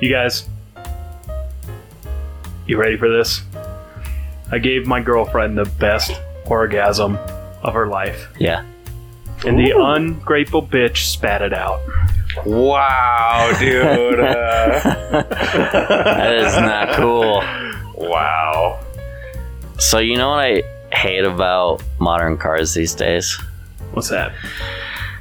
You guys, you ready for this? I gave my girlfriend the best orgasm of her life, Yeah. and the ungrateful bitch spat it out. Wow, dude. Uh, That is not cool. wow. So you know what I hate about modern cars these days? What's that?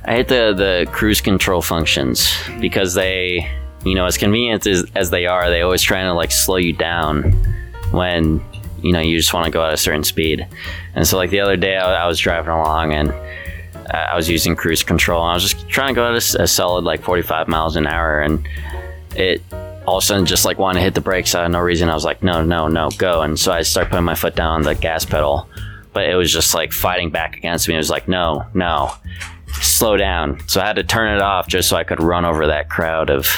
I hate the the cruise control functions because they, you know, as convenient as, as they are, they always trying to like slow you down when you know you just want to go at a certain speed. And so like the other day, I, I was driving along and uh, I was using cruise control. And I was just trying to go at a solid like 45 miles an hour, and it all of a sudden just like wanted to hit the brakes out of no reason. I was like, no, no, no, go. And so I started putting my foot down on the gas pedal, but it was just like fighting back against me. It was like, no, no, slow down. So I had to turn it off just so I could run over that crowd of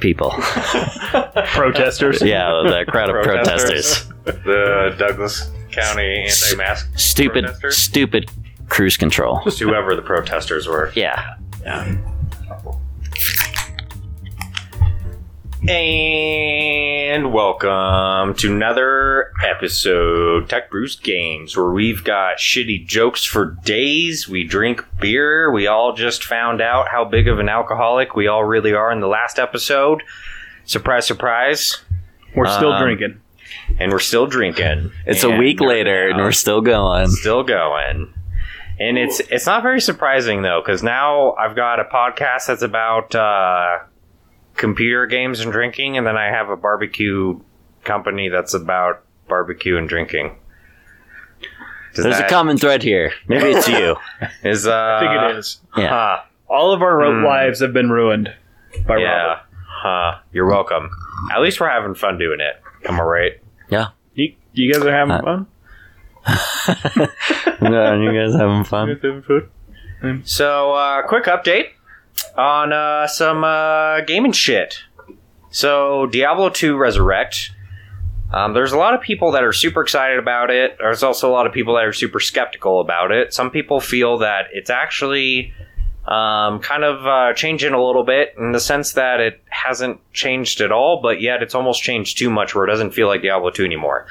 people. Protesters. yeah, the crowd of protesters. the Douglas County anti-mask Stupid, protesters? stupid cruise control. Just whoever the protesters were. Yeah. And welcome to another episode Tech Brews Games, where we've got shitty jokes for days. We drink beer. We all just found out how big of an alcoholic we all really are in the last episode. Surprise, surprise. We're still Um, drinking. And we're still drinking. It's a And week later and we're still going. still going. And it's it's not very surprising though, because now I've got a podcast that's about uh, computer games and drinking, and then I have a barbecue company that's about barbecue and drinking. Does There's a common thread here. Maybe it's you. is uh, I think it is. Yeah. Huh, All of our ro- Hmm. lives have been ruined by yeah. Robert. Huh. You're welcome. At least we're having fun doing it. Am I right? Yeah. You, you guys are having Uh, fun? yeah, you guys having fun? having fun? So, uh, quick update on uh, some uh, gaming shit. So, Diablo 2 Resurrect. Um, there's a lot of people that are super excited about it. There's also a lot of people that are super skeptical about it. Some people feel that it's actually um, kind of uh, changing a little bit in the sense that it hasn't changed at all, but yet it's almost changed too much where it doesn't feel like Diablo 2 anymore.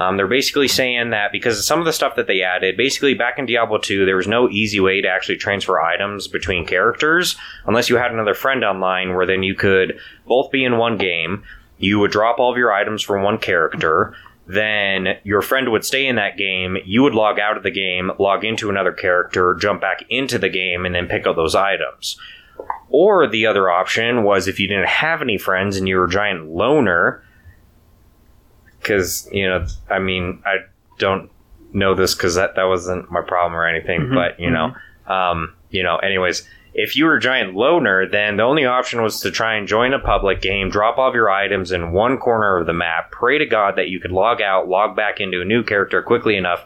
Um, they're basically saying that because some of the stuff that they added, basically back in Diablo 2, there was no easy way to actually transfer items between characters unless you had another friend online where then you could both be in one game. You would drop all of your items from one character. Then your friend would stay in that game. You would log out of the game, log into another character, jump back into the game, and then pick up those items. Or the other option was if you didn't have any friends and you were a giant loner, because you know i mean i don't know this because that, that wasn't my problem or anything Mhm, but you know um, you know anyways if you were a giant loner then the only option was to try and join a public game drop all of your items in one corner of the map pray to god that you could log out log back into a new character quickly enough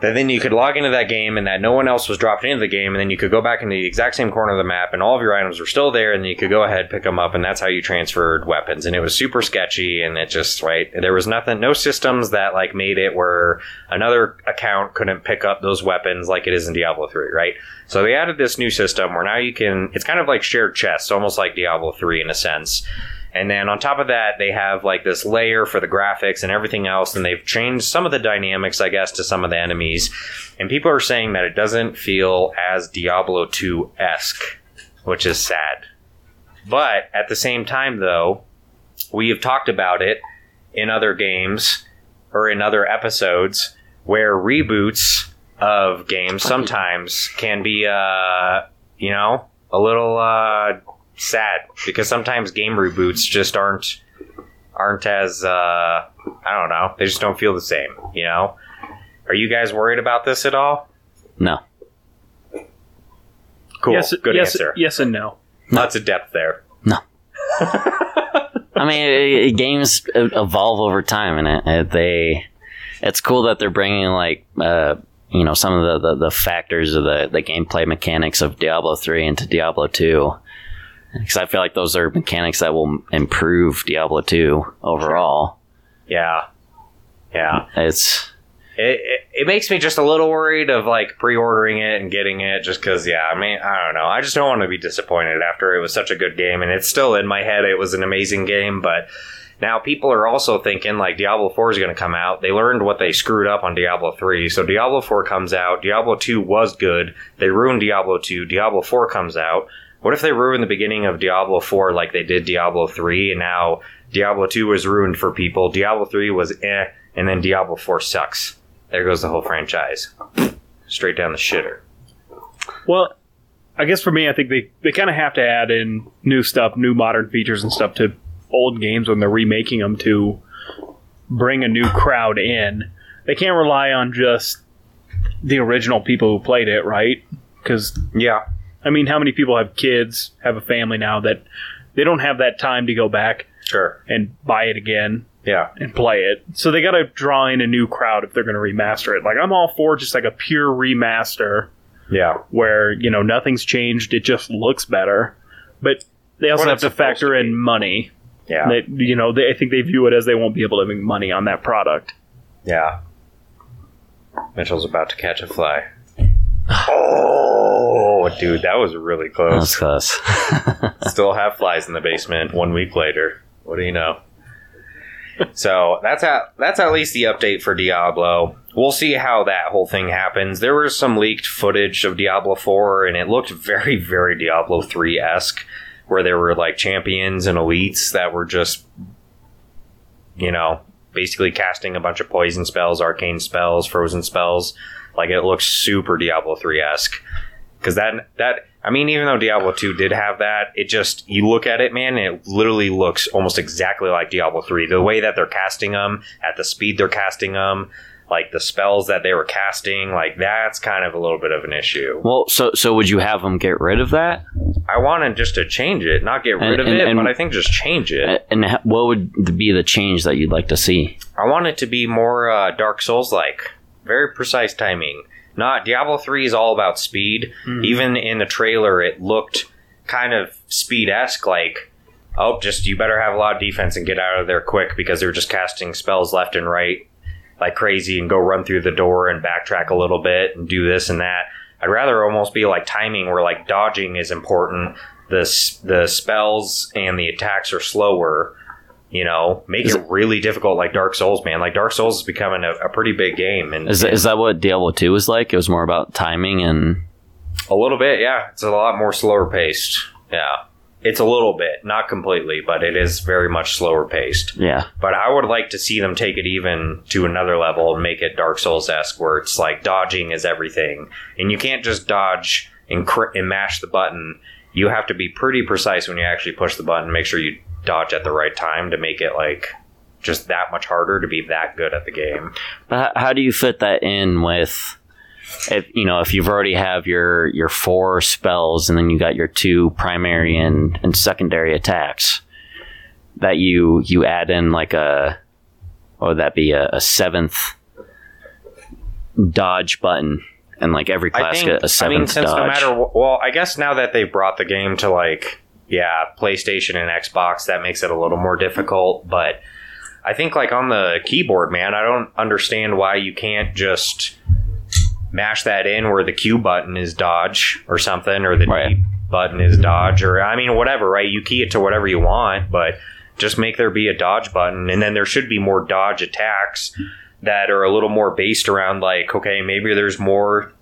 that then you could log into that game and that no one else was dropped into the game and then you could go back in the exact same corner of the map and all of your items were still there and then you could go ahead pick them up and that's how you transferred weapons. And it was super sketchy and it just right there was nothing no systems that like made it where another account couldn't pick up those weapons like it is in Diablo 3 right? So they added this new system where now you can it's kind of like shared chests almost like Diablo 3 in a sense and then on top of that, they have like this layer for the graphics and everything else, and they've changed some of the dynamics, I guess, to some of the enemies. And people are saying that it doesn't feel as Diablo 2 esque, which is sad. But at the same time, though, we have talked about it in other games or in other episodes where reboots of games sometimes can be, uh, you know, a little uh, sad because sometimes game reboots just aren't aren't as uh, I don't know. They just don't feel the same. You know. Are you guys worried about this at all? No. Cool. Yes, Good yes, answer. Yes and no. Lots of depth there. No. I mean, it, it- games evolve over time, and it, it- they. It's cool that they're bringing like uh, you know some of the, the, the factors of the, the gameplay mechanics of Diablo three into Diablo two, because I feel like those are mechanics that will improve Diablo two overall. Yeah. Yeah. It's It, it, it makes me just a little worried of like pre-ordering it and getting it just because yeah i mean i don't know. I just don't want to be disappointed after it was such a good game and it's still in my head it was an amazing game but now people are also thinking like diablo 4 is going to come out. They learned what they screwed up on diablo 3 so diablo 4 comes out. Diablo 2 was good. They ruined diablo 2 diablo 4 comes out what if they ruin the beginning of diablo 4 like they did diablo 3 and now diablo 2 was ruined for people diablo 3 was eh and then diablo 4 sucks there goes the whole franchise. Straight down the shitter. Well, I guess for me, I think they, they kind of have to add in new stuff, new modern features and stuff to old games when they're remaking them to bring a new crowd in. They can't rely on just the original people who played it, right? Because, Yeah. I mean, how many people have kids, have a family now that they don't have that time to go back Sure. and buy it again Yeah. and play it. So they got to draw in a new crowd if they're going to remaster it. Like, I'm all for just like a pure remaster Yeah. where you know nothing's changed it just looks better but they also have to factor to in money Yeah. they, you know they, i think they view it as they won't be able to make money on that product Yeah. Mitchell's about to catch a fly. Oh, dude, that was really close. close. Still have flies in the basement one week later. What do you know? so that's at that's at least the update for Diablo. We'll see how that whole thing happens. There was some leaked footage of Diablo 4 and it looked very, very Diablo 3 esque, where there were like champions and elites that were just you know, basically casting a bunch of poison spells, arcane spells, frozen spells. Like it looks super Diablo 3 esque. Because that that I mean, even though Diablo 2 did have that, it just you look at it, man, it literally looks almost exactly like Diablo 3. The way that they're casting them, at the speed they're casting them, like the spells that they were casting, like that's kind of a little bit of an issue. well, so so would you have them get rid of that? I wanted just to change it, not get rid And- of and- it, and- but I think just change it. And what would be the change that you'd like to see? I want it to be more uh, Dark Souls like. Very precise timing. Not Diablo 3 is all about speed. Hmm. Even in the trailer, it looked kind of speed esque like, oh, just you better have a lot of defense and get out of there quick because they're just casting spells left and right like crazy and go run through the door and backtrack a little bit and do this and that. I'd rather almost be like timing where like dodging is important. The, the spells and the attacks are slower you know, make Is it really difficult like Dark Souls, man. Like Dark Souls is becoming a, a pretty big game, and Is, is that what Diablo 2 was like? It was more about timing and. a little bit, yeah. It's a lot more slower paced. Yeah, it's a little bit, not completely, but it is very much slower paced. Yeah. But I would like to see them take it even to another level and make it Dark Souls esque, where it's like dodging is everything, and you can't just dodge and, cr- and mash the button. You have to be pretty precise when you actually push the button. Make sure you dodge at the right time to make it like just that much harder to be that good at the game. But how, do you fit that in with. If you know, if you've already have your your four spells and then you got your two primary and, and secondary attacks, that you you add in like a, what would that be a, a seventh dodge button, and like every I class think. get a I seventh mean, since dodge. no matter. Well, I guess now that they've brought the game to like, yeah, PlayStation and Xbox, that makes it a little more difficult. But I think like on the keyboard, man, I don't understand why you can't just mash that in where the Q button is dodge or something, or the Right. D button is dodge, or I mean, whatever. Right? You key it to whatever you want, but just make there be a dodge button, and then there should be more dodge attacks that are a little more based around like, okay, maybe there's more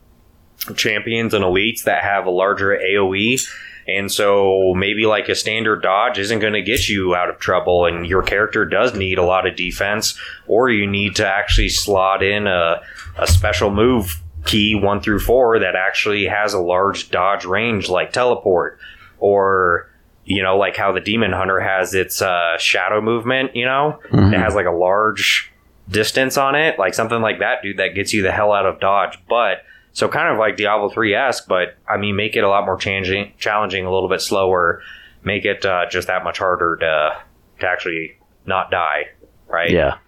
champions and elites that have a larger AoE. And so maybe like a standard dodge isn't going to get you out of trouble, and your character does need a lot of defense, or you need to actually slot in a, a special move key one through four that actually has a large dodge range, like teleport, or you know, like how the demon hunter has its uh, shadow movement. You know, Mhm. it has like a large distance on it, like something like that, dude, that gets you the hell out of dodge. But so kind of like Diablo three esque, but I mean, make it a lot more challenging, challenging, a little bit slower, make it uh, just that much harder to to actually not die, right? yeah.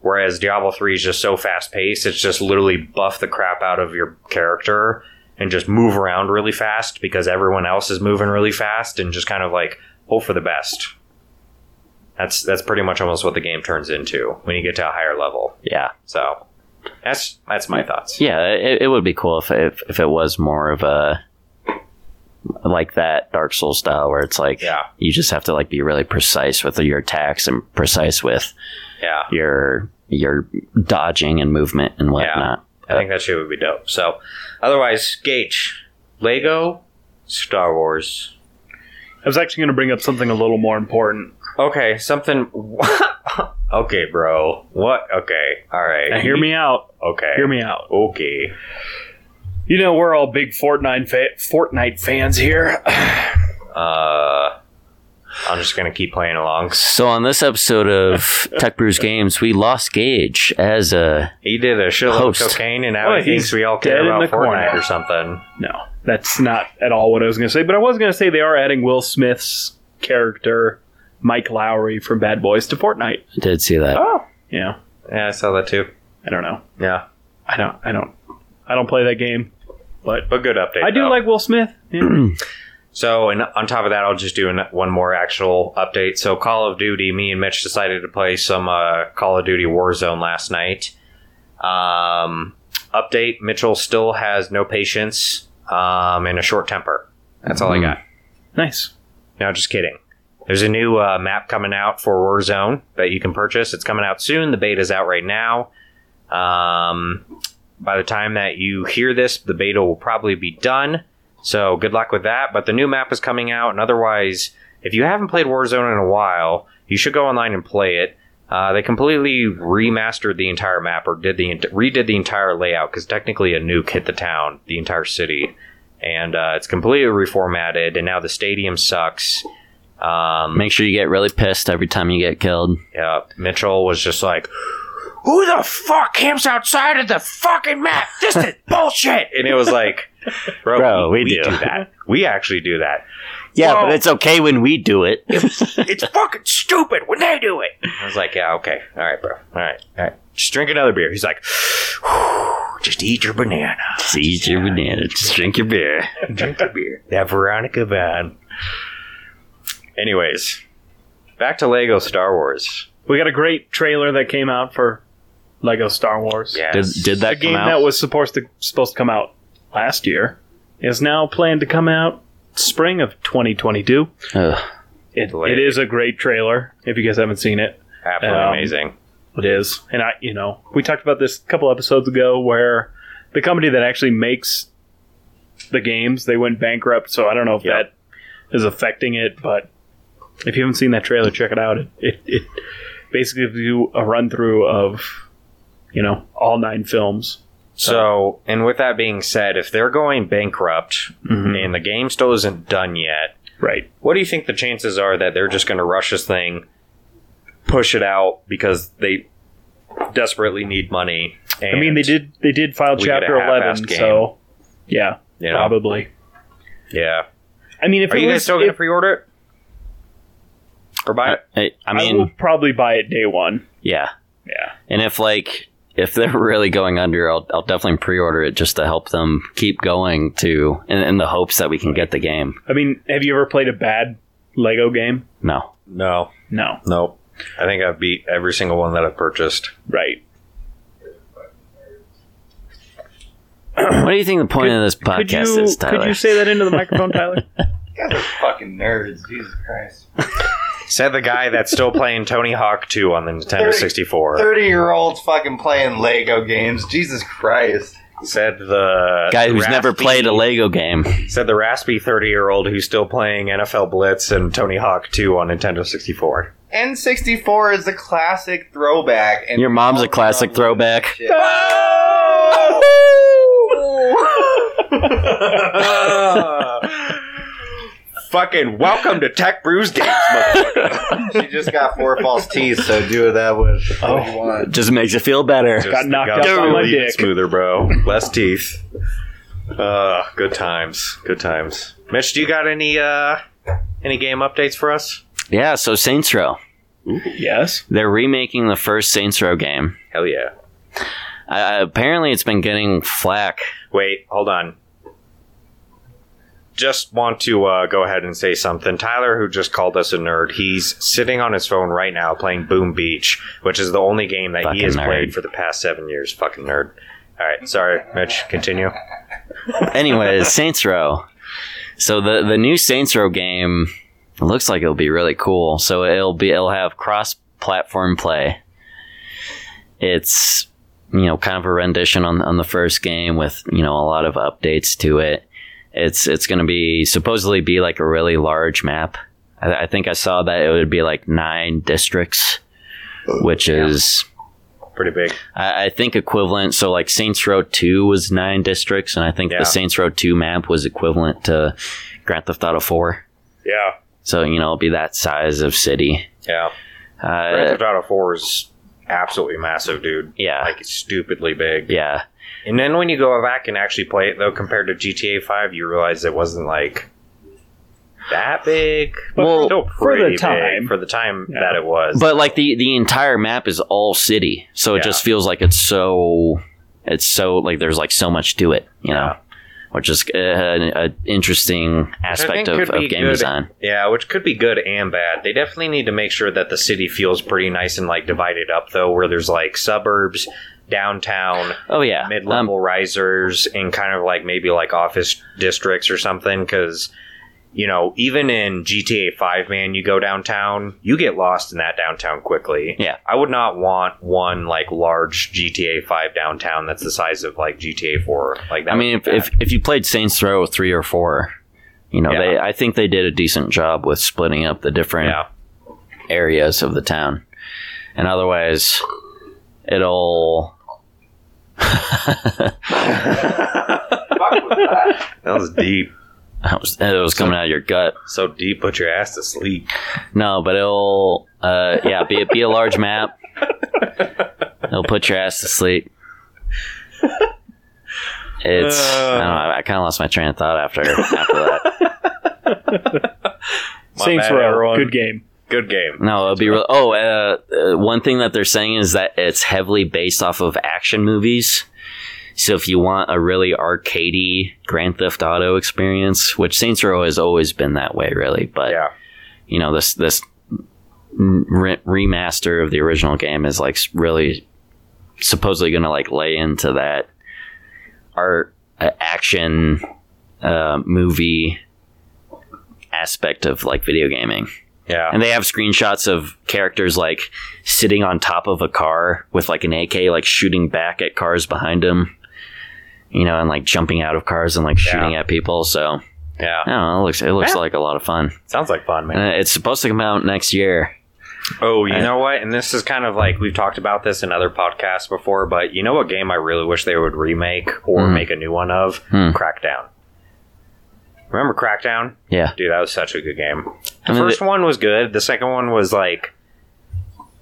Whereas Diablo 3 is just so fast paced, it's just literally buff the crap out of your character and just move around really fast because everyone else is moving really fast and just kind of like hope for the best. That's that's pretty much almost what the game turns into when you get to a higher level. Yeah. So That's that's my thoughts. Yeah, it, it would be cool if, if if it was more of a like that Dark Souls style where it's like Yeah. you just have to like be really precise with your attacks and precise with Yeah. your your dodging and movement and whatnot. I think that shit would be dope. So, otherwise, Gage, Lego, Star Wars. I was actually going to bring up something a little more important. Okay, something. okay, bro. What? Okay, all right. Now, hear me out. Okay. Hear me out. Okay. You know we're all big Fortnite fa- Fortnite fans here. Uh, I'm just gonna keep playing along. So on this episode of Tech Brews Games, we lost Gage as a He did a shitload Host. of cocaine, and now Oh, he thinks we all care about the corner. Fortnite or something. No, that's not at all what I was going to say. But I was going to say they are adding Will Smith's character, Mike Lowrey from Bad Boys, to Fortnite. I did see that. Oh, Yeah, yeah, I saw that too. I don't know. Yeah, I don't. I don't. I don't play that game, but but good update. I do though. like Will Smith. Yeah. So, and on top of that, I'll just do an, one more actual update. So, Call of Duty, me and Mitch decided to play some uh, Call of Duty Warzone last night. Um, update Mitchell still has no patience um, and a short temper. That's all I got. nice. No, just kidding. There's a new uh, map coming out for Warzone that you can purchase. It's coming out soon. The beta's out right now. Um, by the time that you hear this, the beta will probably be done. So good luck with that. But the new map is coming out, and otherwise, if you haven't played Warzone in a while, you should go online and play it. Uh, they completely remastered the entire map, or did the redid the entire layout because technically a nuke hit the town, the entire city, and uh, it's completely reformatted. And now the stadium sucks. Um, Make sure you get really pissed every time you get killed. yeah, Mitchell was just like, "Who the fuck camps outside of the fucking map? This is bullshit." And it was like, "Bro, Bro, we do. that. We actually do that. Yeah, Whoa. but it's okay when we do it. It's fucking stupid when they do it." I was like, "Yeah, okay, all right, bro, all right, all right. Just drink another beer." He's like, "Just eat your banana, Just eat your banana. Just drink your beer. drink your beer." That Veronica Van. Anyways, back to Lego Star Wars. We got a great trailer that came out for Lego Star Wars. Yes. Did, did that a game out? that was supposed to supposed to come out last year is now planned to come out spring of 2022. Ugh. It, it is a great trailer. If you guys haven't seen it, absolutely Um, amazing. it is. And I, you know, we talked about this a couple episodes ago where the company that actually makes the games they went bankrupt. So I don't know if Yep. that is affecting it, but if you haven't seen that trailer, check it out. It it, it basically gives you a run through of you know all nine films. So, and with that being said, if they're going bankrupt Mhm. and the game still isn't done yet, Right. what do you think the chances are that they're just going to rush this thing, push it out because they desperately need money? I mean, they did they did file we get a Chapter Eleven, so yeah, You know, probably. yeah. I mean, if Are you was, guys still going to pre-order it or buy it? I, I I mean, will probably buy it day one. yeah. Yeah. And if like if they're really going under, I'll I'll definitely pre-order it just to help them keep going to in, in the hopes that we can get the game. I mean, have you ever played a bad Lego game? No. No, No. no. I think I've beat every single one that I've purchased. Right. What do you think the point of this Could podcast you is, Tyler? could you say that into the microphone, Tyler? You guys are fucking nerds. Jesus Christ. Said the guy that's still playing Tony Hawk 2 on the Nintendo 64. 30 year olds fucking playing Lego games. Jesus Christ. Said the Guy who's never played a Lego game. Said the raspy 30 year old who's still playing NFL Blitz and Tony Hawk 2 on Nintendo 64. N64 is a classic throwback. And Your mom's a classic throwback. Shit. Fucking welcome to Tech Brews Games, motherfucker. She just got four false teeth, so do with that what, what you want. Just makes you feel better. Just Got knocked gotta out by my dick. Smoother, bro. Less teeth. Uh, good times. Good times. Mitch, do you got any uh any game updates for us? Yeah, so Saints Row. yes. They're remaking the first Saints Row game. Hell yeah. Uh, apparently, it's been getting flack. Wait, hold on. Just want to uh, go ahead and say something. Tyler, who just called us a nerd, he's sitting on his phone right now playing Boom Beach, which is the only game that Fucking he has nerd. played for the past seven years. Fucking nerd. All right, sorry, Mitch. Continue. Anyways, Saints Row. So the the new Saints Row game looks like it'll be really cool. So it'll be it'll have cross platform play. It's you know kind of a rendition on on the first game with you know a lot of updates to it. It's it's going to be supposedly be like a really large map. I, I think I saw that it would be like nine districts, which is Pretty big. I, I think equivalent. So like Saints Row Two was nine districts, and I think Yeah. the Saints Row Two map was equivalent to Grand Theft Auto Four. Yeah, So you know, it'll be that size of city. yeah. Uh, Grand Theft Auto Four is absolutely massive, dude. yeah, Like it's stupidly big. yeah, And then when you go back and actually play it, though, compared to GTA Five, you realize it wasn't like that big. But Well, Still for the pretty big time. for the time Yeah. that it was. but like the the entire map is all city, so it Yeah. just feels like it's so it's so like there's like so much to it, you know, Yeah. which is uh, an, an interesting aspect of, of game good. design. Yeah, which could be good and bad. They definitely need to make sure that the city feels pretty nice and like divided up though, where there's like suburbs, downtown, Oh yeah, mid-level Um, risers, and kind of like maybe like office districts or something. Because you know, even in GTA Five, man, you go downtown, you get lost in that downtown quickly. Yeah. I would not want one like large GTA Five downtown that's the size of like GTA Four. Like that. I mean, if, if if you played Saints Row three or four, you know, Yeah. they I think they did a decent job with splitting up the different yeah. areas of the town, and otherwise, it'll. That was deep. That was, it was coming out of your gut. So deep, put your ass to sleep. No, but it'll, uh, yeah, be be a large map. It'll put your ass to sleep. It's I don't know. I, kind of lost my train of thought after after that. My Saints Row, everyone. good game. Good game. No, it'll be real. Oh, uh, uh, one thing that they're saying is that it's heavily based off of action movies. So if you want a really arcadey Grand Theft Auto experience, which Saints Row has always been that way, really, but Yeah. you know this this re- remaster of the original game is like really supposedly going to like lay into that art uh, action uh, movie aspect of like video gaming. Yeah. And they have screenshots of characters like sitting on top of a car with like an AK, like shooting back at cars behind them. You know, and like jumping out of cars and like shooting Yeah. at people. So yeah. I know. It looks it looks Yeah. like a lot of fun. Sounds like fun, man. And it's supposed to come out next year. Oh, you I- know what? And this is kind of like we've talked about this in other podcasts before, but you know what game I really wish they would remake or Hmm. make a new one of? Hmm. Crackdown. Remember Crackdown? Yeah. Dude, that was such a good game. The I mean, first one was good. The second one was like,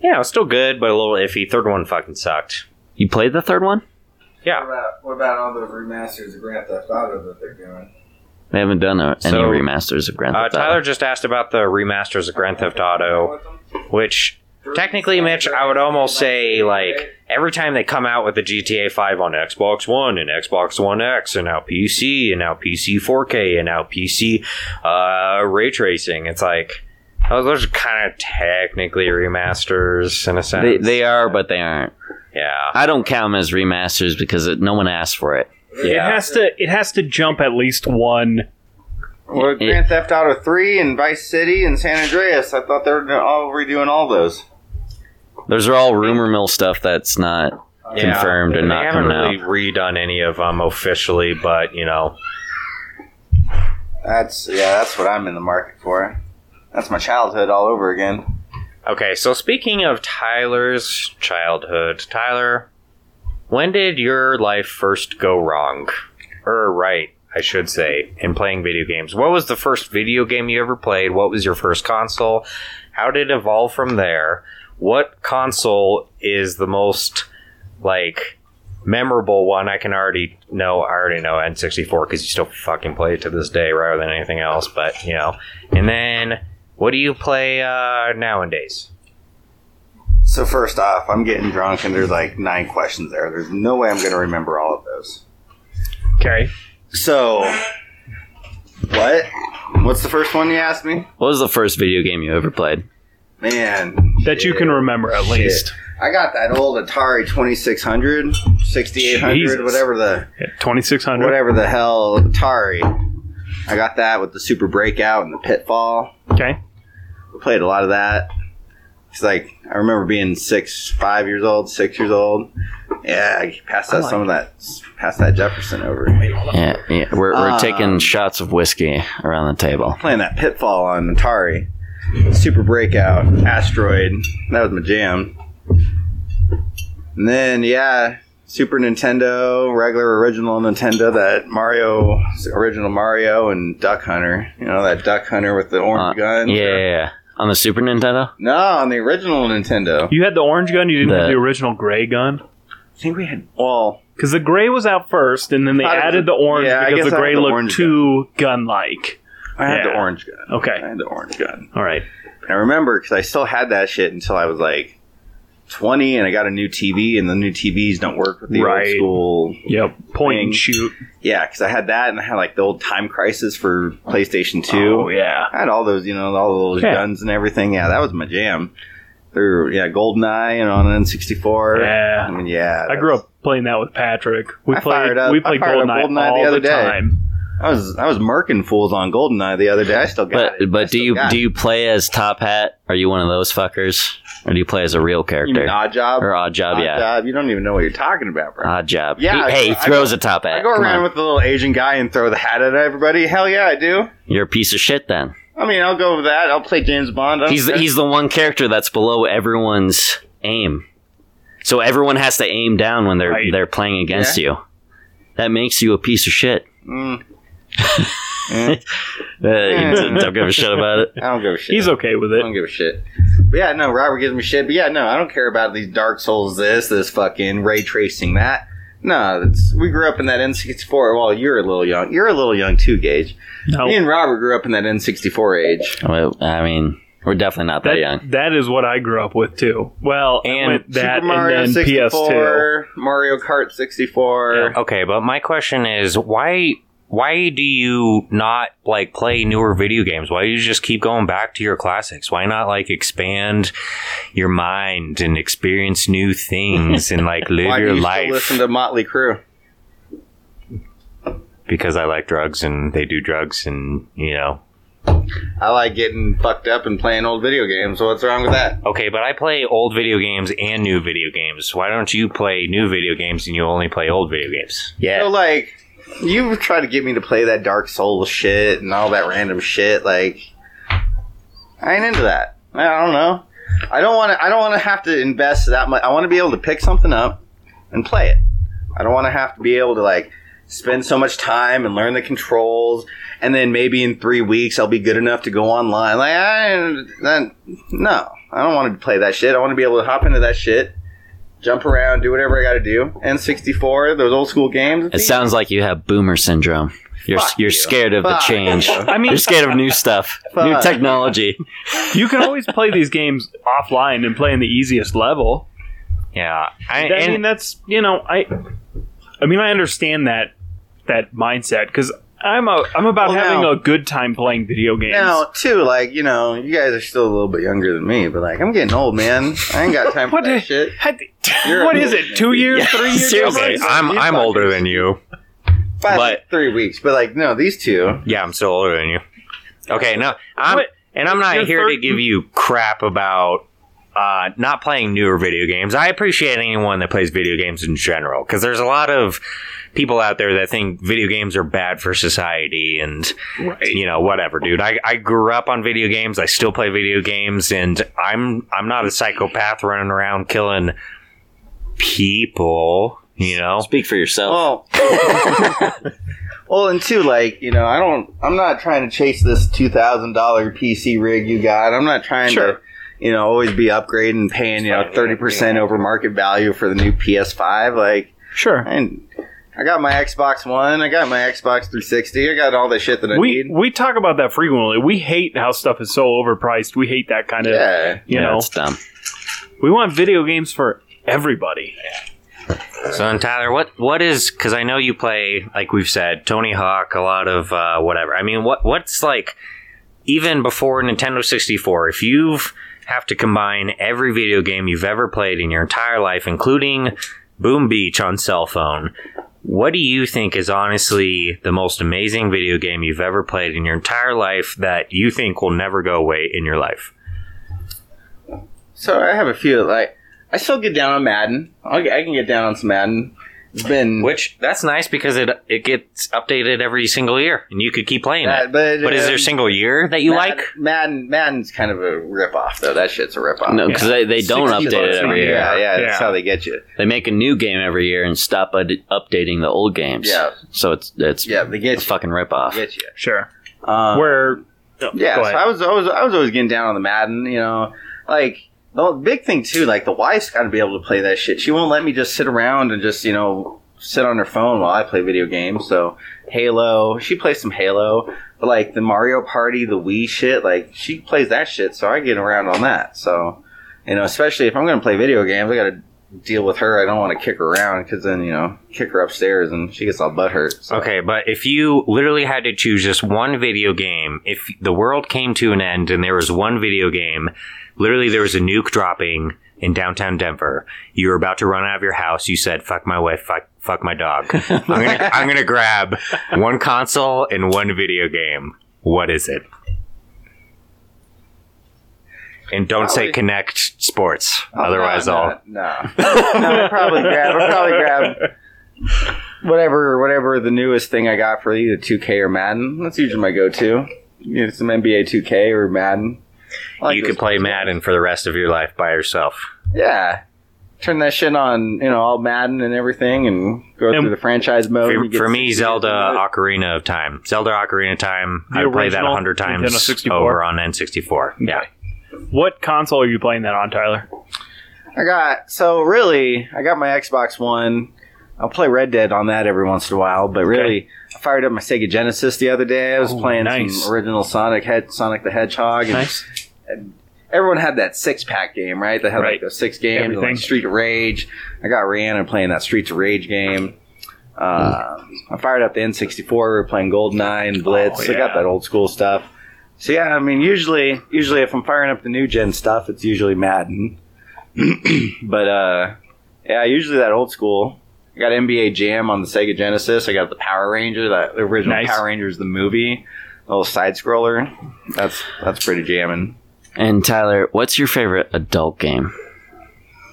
yeah, it was still good, but a little iffy. Third one fucking sucked. You played the third one? What Yeah. about, what about all the remasters of Grand Theft Auto that they're doing? They haven't done uh, any So, remasters of Grand Uh, Theft Auto. Tyler just asked about the remasters of Grand Theft Auto, which technically, Mitch, I would almost say like every time they come out with the GTA 5 on Xbox One and Xbox One X and now PC and now PC 4K and now PC uh, ray tracing, it's like oh, those are kind of technically remasters in a sense. They, they are, but they aren't. yeah, I don't count them as remasters because it, no one asked for it. It has to it has to jump at least one. Well, Grand Theft Auto 3 and Vice City and San Andreas, I thought they were all redoing all those. Those are all rumor mill stuff that's not Yeah. confirmed and they not haven't coming really redone any of them officially, but you know, That's yeah, that's what I'm in the market for. That's my childhood all over again. Okay, so speaking of Tyler's childhood, Tyler, when did your life first go wrong? Or right, I should say, in playing video games. What was the first video game you ever played? What was your first console? How did it evolve from there? What console is the most like memorable one? I can already know. I already know N64 because you still fucking play it to this day rather than anything else. But you know, and then what do you play uh, nowadays? So first off, I'm getting drunk and there's like nine questions there. There's no way I'm going to remember all of those. Okay. So What? What's the first one you asked me? What was the first video game you ever played? Man. That you can remember at Shit. least. I got that old Atari 2600, 6800, Jesus. whatever the Twenty six hundred. whatever the hell Atari. I got that with the Super Breakout and the Pitfall. Okay. We played a lot of that. It's like I remember being six, five years old, six years old. Yeah, I passed that I like some of that, passed that Jefferson over. Yeah, yeah. We're, we're Um, taking shots of whiskey around the table. Playing that Pitfall on Atari, Super Breakout, Asteroid. That was my jam. And then yeah, Super Nintendo, regular original Nintendo, that Mario, original Mario and Duck Hunter. You know that Duck Hunter with the Uh, orange gun. yeah, yeah, yeah. On the Super Nintendo? No, on the original Nintendo. You had the orange gun. You didn't The- have the original gray gun. I think we had. Well, Because the gray was out first, and then they Thought was added a- the orange yeah, because the gray the looked orange too gun like. I had the orange gun. Okay. I had the orange gun. All right. And I remember because I still had that shit until I was like 20 and I got a new TV and the new TVs don't work with the Right. old school. Yep. Point and shoot. Yeah, because I had that and I had like the old Time Crisis for PlayStation 2. Oh yeah. I had all those, you know, all those Yeah. guns and everything. Yeah, that was my jam. Through, yeah, GoldenEye, know, on an N64. Yeah. I mean, yeah. I grew up playing that with Patrick. We I played. fired up- we played GoldenEye, GoldenEye all the other the day. time. I was I was murking fools on GoldenEye the other day. I still got But it. But do you do it. you play as Top Hat? Are you one of those fuckers? Or do you play as a real You character? mean odd job? or odd job, Odd yeah. job. You don't even know what you're talking about, bro. Odd job. Yeah, He- hey, he throws go- a top hat. I go around with the little Asian guy and throw the hat at everybody. Hell yeah, I do. You're a piece of shit then. I mean, I'll go with that. I'll play James Bond. He's the, he's the one character that's below everyone's aim. So everyone has to aim down when they're Right. they're playing against you. That makes you a piece of shit. Mm. Eh, Uh, you don't- don't give a shit about it. I don't give a shit. He's okay with I it. don't give a shit. But yeah, no, Robert gives me shit. But yeah, no, I don't care about these Dark Souls. This, this fucking ray tracing. That. No, that's, we grew up in that N64. Well, you're a little young. You're a little young too, Gage. No. Me and Robert grew up in that N64 age. Well, I mean, we're definitely not that, That, young. that is what I grew up with too. Well, And went that Super Mario and then PS2. Mario Kart 64. Okay, but my question is why why do you not like play newer video games? Why do you just keep going back to your classics? Why not like expand your mind and experience new things and like live Why your do you life? still listen to Motley Crue? because I like drugs and they do drugs and you know. I like getting fucked up and playing old video games. So what's wrong with that? Okay, but I play old video games and new video games. Why don't you play new video games and you only play old video games? Yeah. So like, you try to get me to play that Dark Souls shit and all that random shit. Like, I ain't into that. I don't know. I don't want to. I don't want to have to invest that much. I want to be able to pick something up and play it. I don't want to have to be able to like spend so much time and learn the controls, and then maybe in three weeks I'll be good enough to go online. Like, I that, no, I don't want to play that shit. I want to be able to hop into that shit, jump around, do whatever I got to do. N64, those old school games. It sounds like you have boomer syndrome. You're Fuck you're you. scared of the change. you. I mean, You're scared of new stuff, new Fuck. technology. you can always play these games offline and play in the easiest level. Yeah, I, I and- mean, that's you know, I, I mean, I understand that that mindset because I'm a I'm about Well, having now- a good time playing video games. Now, too, like, you know, you guys are still a little bit younger than me, but like, I'm getting old, man. I ain't got time for What that the- shit. Had- You're what it? Two years, Yeah, three years? seriously. okay. I'm I'm older than you. Five, but- three weeks, but like, no, these two. Yeah, I'm still older than you. Okay, no, I'm What? and I'm not You're here to give you crap about uh, not playing newer video games. I appreciate anyone that plays video games in general because there's a lot of people out there that think video games are bad for society and you know whatever, dude. I, I grew up on video games. I still play video games, and I'm I'm not a psychopath running around killing people. You know, Speak for yourself. Well, well, and two, like, you know, I don't, I'm not trying to chase this $2,000 PC rig you got. I'm not trying Sure. to, you know, always be upgrading paying, you know, 30% over market value for the new PS5. Like, Sure. and I got my Xbox One, I got my Xbox 360, I got all the shit that I We need. we talk about that frequently. We hate how stuff is so overpriced. We hate that kind of. Yeah. You yeah, know, it's dumb. we want video games for everybody. So then, Tyler, what what is? Because I know you play, like we've said, Tony Hawk, a lot of uh, whatever. I mean, what what's like even before Nintendo sixty four? If you've have to combine every video game you've ever played in your entire life, including Boom Beach on cell phone. What do you think is honestly the most amazing video game you've ever played in your entire life that you think will never go away in your life? So I have a few. Like I still get down on Madden. I can get down on some Madden. It's been Which that's nice because it it gets updated every single year, and you could keep playing it. but, But is there a um, single year that you Madden, like? Madden? Madden's kind of a rip off though. That shit's a rip off. No, because they, they don't update it every year. year. Yeah, yeah, that's Yeah. how they get you. They make a new game every year and stop ud- updating the old games. Yeah. So it's it's Yeah, they a you. fucking ripoff. Get you. Sure. Um, Where? oh, Yeah, so. I was, I was, I was always getting down on the Madden. You know, like the big thing too. Like the wife's got to be able to play that shit. She won't let me just sit around and just you know sit on her phone while I play video games. So Halo, she plays some Halo, but like the Mario Party, the Wii shit, like she plays that shit. So I get around on that. So you know, especially if I'm to play video games, I got to deal with her. I don't want to kick her around because then you know kick her upstairs and she gets all butt hurt. So. Okay, but if you literally had to choose just one video game, if the world came to an end and there was one video game, literally there was a nuke dropping in downtown Denver, you were about to run out of your house, you said, fuck my wife, fuck, fuck my dog. I'm gonna, I'm gonna grab one console and one video game. What is it? And don't say Kinect Sports. Oh, Otherwise, no, I'll. no, no. no I'll probably grab. I'll probably grab whatever, whatever the newest thing I got for either 2K or Madden. That's usually my go-to. You know, some NBA 2K or Madden. Like you could play games. Madden for the rest of your life by yourself. Yeah, turn that shit on. You know, all Madden and everything, and go And through the franchise mode. For, for me, Zelda. Ocarina of Time. Zelda Ocarina of Time. The I played that a hundred times over on N64. Yeah. What console are you playing that on, Tyler? I got so really, I got my Xbox One. I'll play Red Dead on that every once in a while, but really, I fired up my Sega Genesis the other day. I was Oh, playing nice. some original Sonic Head, Sonic the Hedgehog, and Nice. everyone had that six pack game, right? They had Right. like those six games, and, like Street of Rage. I got Rihanna playing that Streets of Rage game. Uh, I fired up the N64. We were playing GoldenEye and Blitz. Oh, I got that old school stuff. So yeah, I mean, usually, usually if I'm firing up the new gen stuff, it's usually Madden. but uh, yeah, usually that old school. I got NBA Jam on the Sega Genesis. I got the Power Ranger, that the original Nice. Power Rangers the movie, little side scroller. That's that's pretty jamming. And Tyler, what's your favorite adult game?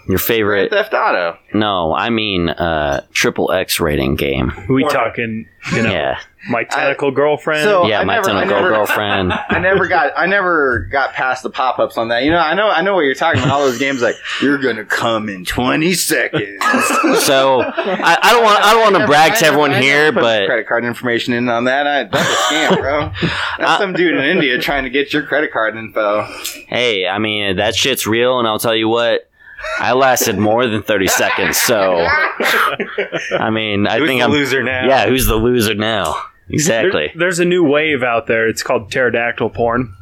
Your Grand favorite? Theft Auto. No, I mean uh, triple X rating game. we talking, you know, Yeah, my tentacle girlfriend? So- yeah. I my never- I tentacle never- girlfriend. I never got I never got past the pop ups on that. You know, I know I know what you're talking about. All those games like you're gonna come in twenty seconds. So I, I don't want I don't want to brag to everyone I never here, put but credit card information in on that. I, that's a scam, bro. That's some dude in India trying to get your credit card info. hey, I mean that shit's real, and I'll tell you what. I lasted more than thirty seconds, so I mean, I Who's think the I'm. loser now? Yeah, who's the loser now? Exactly. There- there's a new wave out there. It's called pterodactyl porn.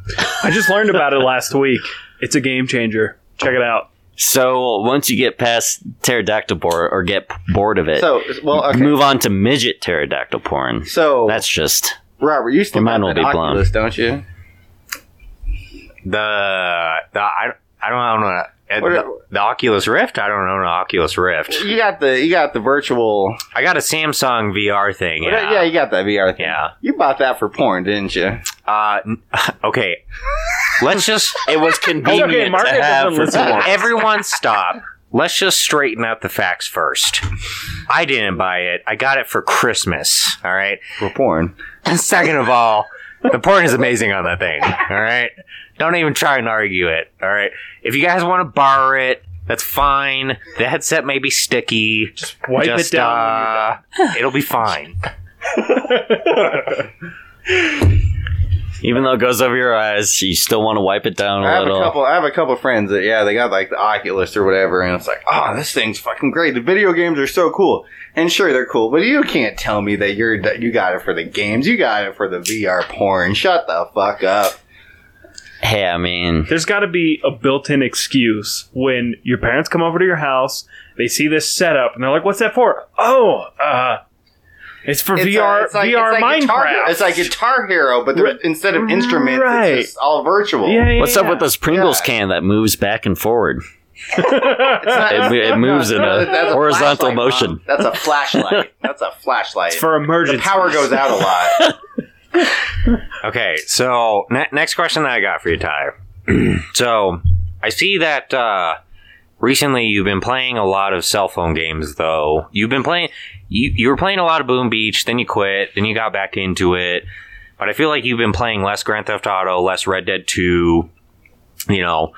I just learned about it last week. It's a game changer. Check it out. So once you get past pterodactyl porn or get bored of it, So, well, okay. move on to midget pterodactyl porn. So, That's just Robert, you still Your mind will be blown. Oculus, don't you? The the I, I don't know uh, What the, the Oculus Rift. I don't know an Oculus Rift. You got the you got the virtual. I got a Samsung VR thing. Yeah, Yeah. you got that VR thing. Yeah. You bought that for porn, didn't you? Uh, okay. Let's just it was okay, convenient Mark to have for porn. everyone stop. Let's just straighten out the facts first. I didn't buy it. I got it for Christmas. All right. For porn. And second of all, the porn is amazing on that thing. All right. Don't even try and argue it. All right. If you guys want to borrow it, that's fine. The headset may be sticky. Just wipe it down Uh, it'll be fine. Even though it goes over your eyes, you still want to wipe it down a I have little. a couple. I have a couple friends that yeah, they got like the Oculus or whatever, and it's like, oh, this thing's fucking great. The video games are so cool, and sure they're cool, but you can't tell me that you're that you got it for the games. You got it for the VR porn. Shut the fuck up. Hey, I mean, There's got to be a built-in excuse when your parents come over to your house, they see this setup, and they're like, "What's that for?" Oh, uh, it's for It's, VR it's like- VR it's like Guitar Hero- Minecraft. It's like Guitar Hero, but the- Right. instead of instruments, Right. it's just all virtual. yeah, yeah, what's yeah. up with this Pringles Yeah. can that moves back and forward? Not- It, it moves in a That's horizontal motion. Mom. That's a flashlight. That's a flashlight. It's for the emergency. power goes out a lot. Okay, so ne- next question that I got for you, Ty. so I see that uh, recently you've been playing a lot of cell phone games, though. You've been playing. You you were playing a lot of Boom Beach, then you quit, then you got back into it. But I feel like you've been playing less Grand Theft Auto, less Red Dead Two. You know,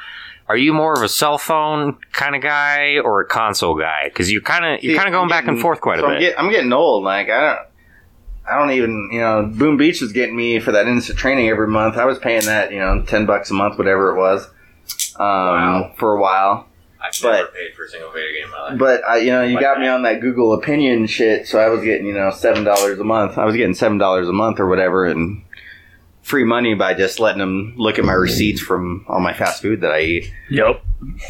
are you more of a cell phone kind of guy or a console guy? Because you kind of you're kind of going I'm back and forth quite so a I'm, bit. get- I'm getting old. Like I don't, I don't even, you know, Boom Beach was getting me for that instant training every month. I was paying that, you know, ten bucks a month, whatever it was, um, for a while. I've never paid for a single video game in my life. But I, you know, you Like got me on that Google opinion shit, so I was getting, you know, seven dollars a month. I was getting seven dollars a month or whatever, and free money by just letting them look at my receipts from all my fast food that I eat. Yep.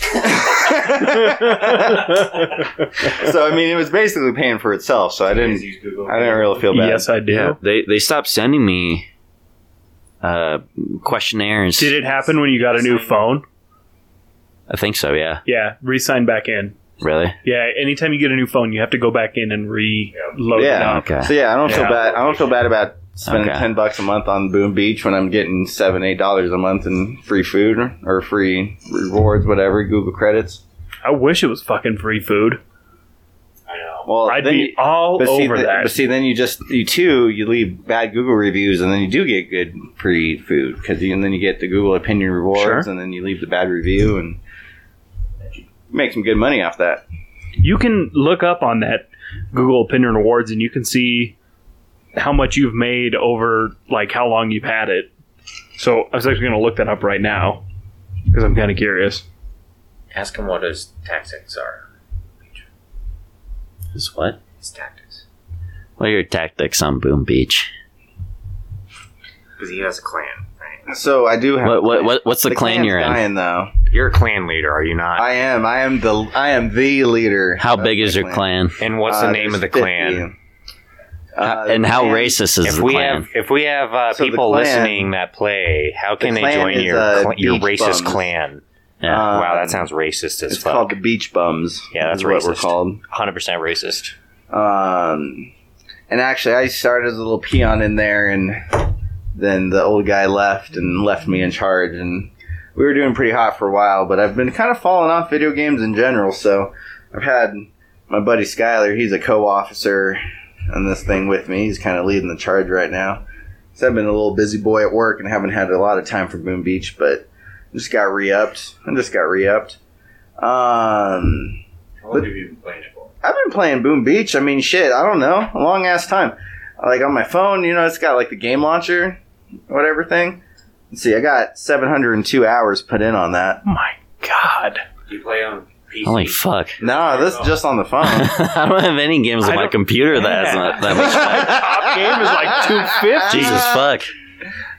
So I mean, it was basically paying for itself. So I didn't, I didn't really feel bad. yes, I do. Yeah, they they stopped sending me uh, questionnaires. Did it happen when you got a new phone? I think so. Yeah. Yeah, re-sign back in. Really? Yeah, anytime you get a new phone, you have to go back in and reload it Yeah. up. Okay. So yeah, I don't feel bad. I don't feel bad about spending Okay. ten bucks a month on Boom Beach when I'm getting seven, eight dollars a month in free food or free rewards, whatever, Google credits. I wish it was fucking free food. I know. Well, I'd then be you- all but see, over th- that. But see, then you just you too you leave bad Google reviews, and then you do get good free food because and then you get the Google opinion rewards, Sure. and then you leave the bad review and make some good money off that. you can look up on that Google Opinion rewards, and you can see how much you've made over like how long you've had it. So I was actually going to look that up right now because I'm kind of curious. Ask him what his tactics are. Is what? His tactics. What are your tactics on Boom Beach? Because he has a clan, right? So I do have What what, what what's the, clan you're in? dying, though. You're a clan leader, are you not? I am. I am the. I am the leader. How big my is your clan? and what's Uh, the name of the there's clan? 50. Uh, and how clan- racist is If the we clan? have if we have uh, So people clan- listening that play, how can they join your cl- your racist Bums. clan? yeah. Uh, wow, that sounds racist as fuck. It's called the Beach Bums. Yeah, that's is what we're called. Hundred percent racist. Um, and actually, I started as a little peon in there, and then the old guy left and left me in charge, and we were doing pretty hot for a while. But I've been kind of falling off video games in general. So I've had my buddy Skyler. He's a co-officer on this thing with me. He's kind of leading the charge right now. So I've been a little busy boy at work and haven't had a lot of time for Boom Beach, but just got re-upped. I just got re-upped. Um, How long have you been playing it for? I've been playing Boom Beach. I mean, shit, I don't know, a long ass time. Like on my phone, you know, it's got like the game launcher, whatever thing. Let's see, I got 702 hours put in on that. Oh my god. Do you play on PC? Holy fuck! No, this is just on the phone. I don't have any games on I my don't- computer that has not that much. time. Top game is like 250. Jesus fuck!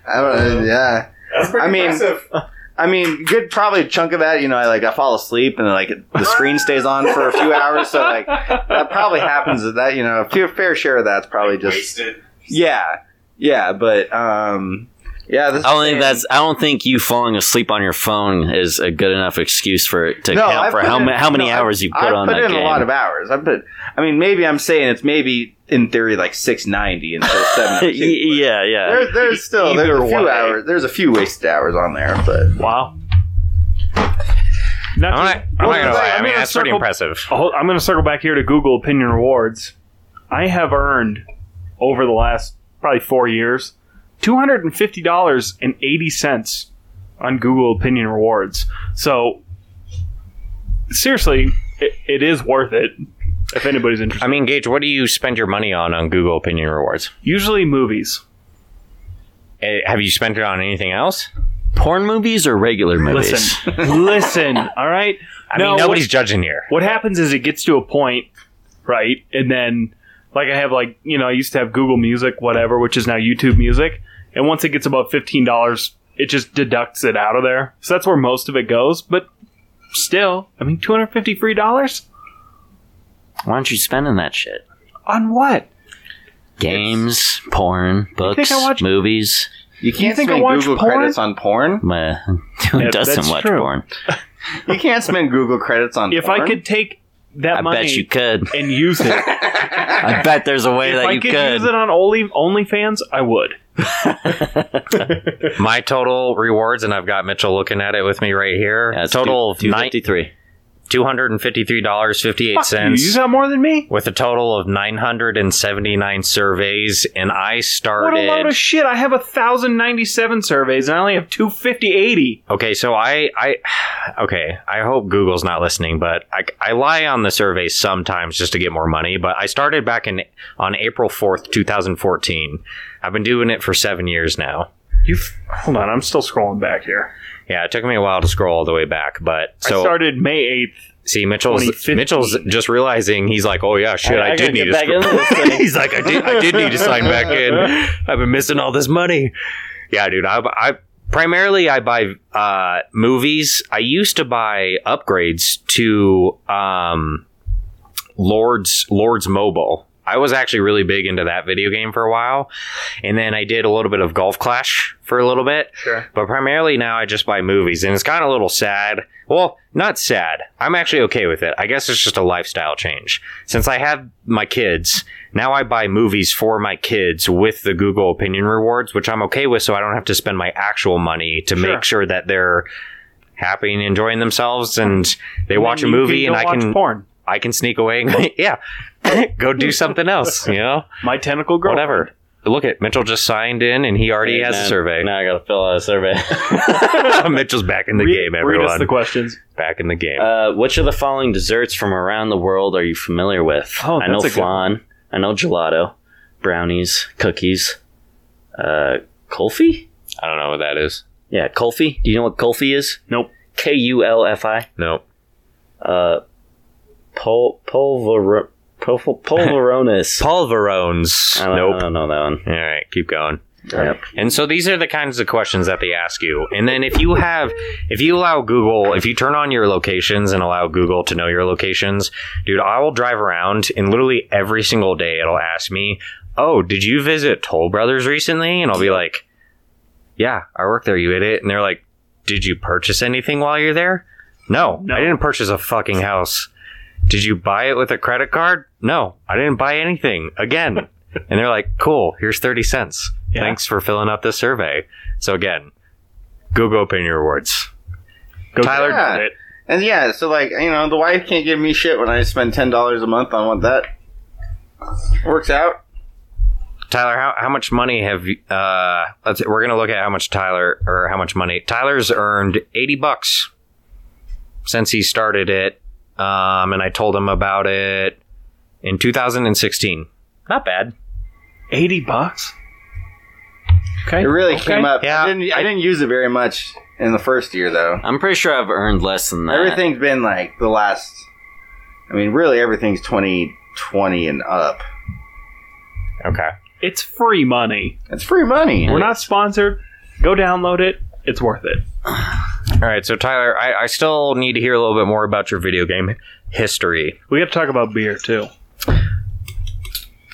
I don't, yeah. That's pretty I mean- impressive. I mean, good probably a chunk of that. You know, I like I fall asleep and like the screen stays on for a few hours, so like that probably happens. At that you know, a few- fair share of that's probably just wasted. yeah, yeah. But um, yeah. This I don't think that's. I don't think you falling asleep on your phone is a good enough excuse for to No, count I've for how in- ma- how many no, hours you put I've on put that in game. a lot of hours. I put. I mean, maybe I'm saying it's maybe in theory like 690 instead of 702. Yeah, yeah. There's, there's still there's a few way. hours. There's a few wasted hours on there, but Wow. Not I'm not, I'm not gonna lie. I mean, gonna that's pretty impressive. I'm going to circle back here to Google Opinion Rewards. I have earned over the last probably four years two hundred and fifty dollars and eighty cents on Google Opinion Rewards. So seriously, it, it is worth it if anybody's interested. I mean, Gage, what do you spend your money on on Google Opinion Rewards? Usually movies. Eh, have you spent it on anything else? Porn movies or regular movies? Listen, listen. All right. I No, mean, nobody's what- judging here. what happens is it gets to a point, right? And then, like, I have, like, you know, I used to have Google Music, whatever, which is now YouTube Music. And once it gets about $15 it just deducts it out of there. So that's where most of it goes. But still, I mean, two hundred fifty free dollars Why aren't you spending that shit? on what? Games, porn, books, think I watch- movies. You can't think I spend watch Google porn? credits on porn. Uh, who Yeah, doesn't watch true. porn? You can't spend Google credits on porn. If porn. I could take that I money bet you could. and use it, I bet there's a way if that I you could, could. use it on Only OnlyFans, I would. My total rewards, and I've got Mitchell looking at it with me right here. Yeah, total two, of nine- 253. $253.58 you, you got more than me. with a total of 979 surveys and I started. What a load of shit! I have a thousand ninety seven surveys, and I only have two fifty eighty. Okay, so I, I, okay, I hope Google's not listening, but I, I lie on the surveys sometimes just to get more money. But I started back in on April fourth, two thousand fourteen. I've been doing it for seven years now. You hold on, I'm still scrolling back here. Yeah, it took me a while to scroll all the way back, but so I started May eighth. see, Mitchell's 2015. Mitchell's just realizing he's like, oh yeah, shit, I- I, I did need to. back scroll. into this thing. he's like, I did, I did need to sign back in. I've been missing all this money. Yeah, dude, I, I primarily I buy uh, movies. I used to buy upgrades to um, Lords Lords Mobile. I was actually really big into that video game for a while, and then I did a little bit of Golf Clash for a little bit. Sure. But primarily now I just buy movies, and it's kind of a little sad. Well, not sad. I'm actually okay with it. I guess it's just a lifestyle change. Since I have my kids, now I buy movies for my kids with the Google Opinion Rewards, which I'm okay with, so I don't have to spend my actual money to Sure. make sure that they're happy and enjoying themselves, and they And watch a movie, and I watch can porn. I can sneak away yeah, go do something else. You know, My tentacle girl. whatever. Look at Mitchell just signed in, and he already has Now- a survey. Now I gotta fill out a survey. Mitchell's back in the Read, game, read us everyone. the questions. back in the game. uh, which of the following desserts from around the world are you familiar with? Oh, I know that's a good flan. I know gelato, brownies, cookies. Uh, kulfi? I don't know what that is. Yeah, kulfi. Do you know what kulfi is? Nope. K U L F I. Nope. Uh, pol pulver pul- pulveronis. Pulverones. I don't, I Nope. don't know that one. All right, keep going. Yep. And so these are the kinds of questions that they ask you. And then if you have, if you allow Google, if you turn on your locations and allow Google to know your locations, dude, I will drive around and literally every single day it'll ask me, oh, did you visit Toll Brothers recently? And I'll be like, yeah, I work there, you idiot. And they're like, did you purchase anything while you're there? No, No. I didn't purchase a fucking house. Did you buy it with a credit card? No, I didn't buy anything. Again. and they're like, cool, here's 30 cents. Yeah. Thanks for filling out this survey. So again, Google Opinion Rewards. Go Tyler Yeah. did it. And yeah, so like you know, the wife can't give me shit when I spend ten dollars a month on what that works out. Tyler, how, how much money have you, uh, let's, we're going to look at how much Tyler, or how much money. Tyler's earned 80 bucks since he started it. Um, and I told him about it in 2016. Not bad. Eighty bucks. Okay. It really okay. came up. Yeah, I didn't. I, I- didn't use it very much in the first year though. I'm pretty sure I've earned less than that. Everything's been like the last. I mean, really, everything's twenty twenty and up. Okay. It's free money. It's free money. We're not sponsored. Go download it. It's worth it. All right. So Tyler, I, I still need to hear a little bit more about your video game history. We got to talk about beer too.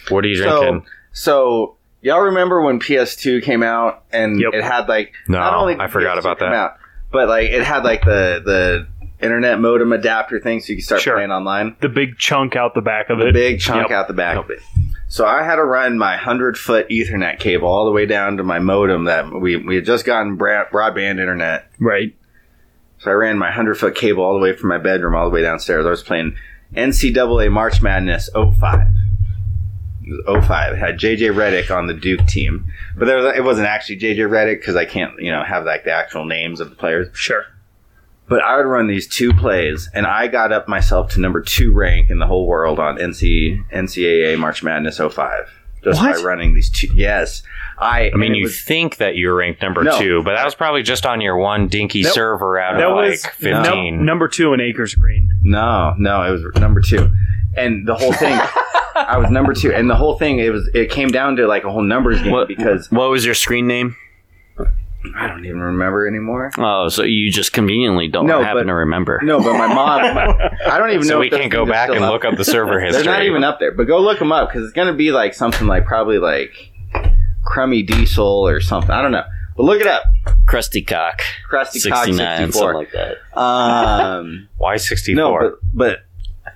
What are you So, drinking? so y'all remember when PS2 came out and Yep. it had like No, not only I forgot PS2 about come that. out, but like it had like the the internet modem adapter thing, so you could start Sure. playing online. The big chunk out the back of it. The it. big chunk Yep. out the back of it. So I had to run my hundred foot Ethernet cable all the way down to my modem that we we had just gotten bra- broadband internet. Right. So I ran my hundred foot cable all the way from my bedroom all the way downstairs. I was playing NCAA March Madness 05. It was 05. It had JJ Redick on the Duke team, but there was, it wasn't actually JJ Redick because I can't you know have like the actual names of the players. Sure. But I would run these two plays, and I got up myself to number two rank in the whole world on NC NCAA March Madness 05. Just What? by running these two. Yes, I. I mean, you was- think that you were ranked number No. two, but that was probably just on your one dinky That- server out That of was like 15. num- number two in Acres Green. no, no, it was number two, and the whole thing. I was number two, and the whole thing it was it came down to like a whole numbers game What- because What was your screen name? I don't even remember anymore. Oh, so you just conveniently don't No, happen but- to remember. No, but my mom. I don't even know. So we can't go back and up. look up the server history. They're not even up there, but go look them up because it's gonna be like something like probably like crummy diesel or something. I don't know, but look it up. Crusty Cock, Krusty Cock 69, 64. something like that. Um, Why sixty no, but, but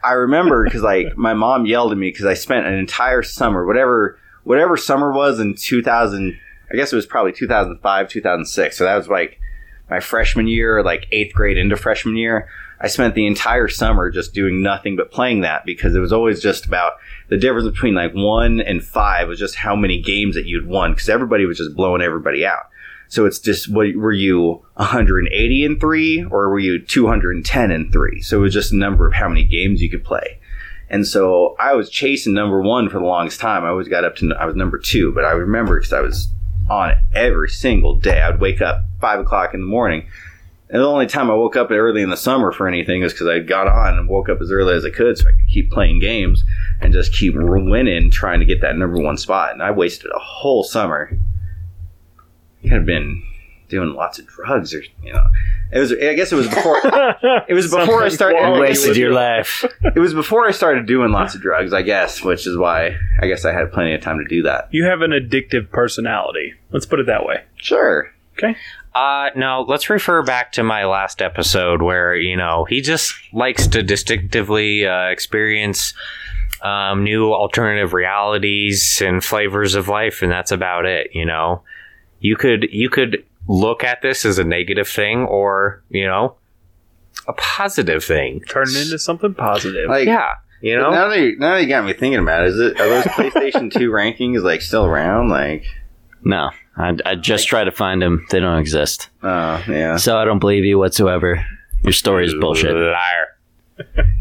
I remember because like my mom yelled at me because I spent an entire summer, whatever whatever summer was in 2000. I guess it was probably 2005, 2006. So that was like my freshman year, like eighth grade into freshman year. I spent the entire summer just doing nothing but playing that because it was always just about the difference between like one and five was just how many games that you'd won because everybody was just blowing everybody out. So it's just what were you 180 and three or were you 210 and three? So it was just a number of how many games you could play. And so I was chasing number one for the longest time. I always got up to I was number two, but I remember because I was on it every single day. I'd wake up five o'clock in the morning. And the only time I woke up early in the summer for anything is because I got on and woke up as early as I could so I could keep playing games and just keep winning, trying to get that number one spot. And I wasted a whole summer. Could have been doing lots of drugs or you know. It was. I guess it was before. It was before I started. Something Wasted was- your life. It was before I started doing lots of drugs, I guess, which is why I guess I had plenty of time to do that. You have an addictive personality. Let's put it that way. Sure. Okay. Uh, no, let's refer back to my last episode where, you know, he just likes to distinctively uh, experience um, new alternative realities and flavors of life, and that's about it, you know? You could, you could look at this as a negative thing or, you know, a positive thing. Turn it into something positive. Like Yeah, you know? now that you, now that you got me thinking about it, is it are those PlayStation Two rankings like still around? Like, No, I, I just try to find them. They don't exist. oh yeah. So I don't believe you whatsoever. Your story is bullshit. Liar.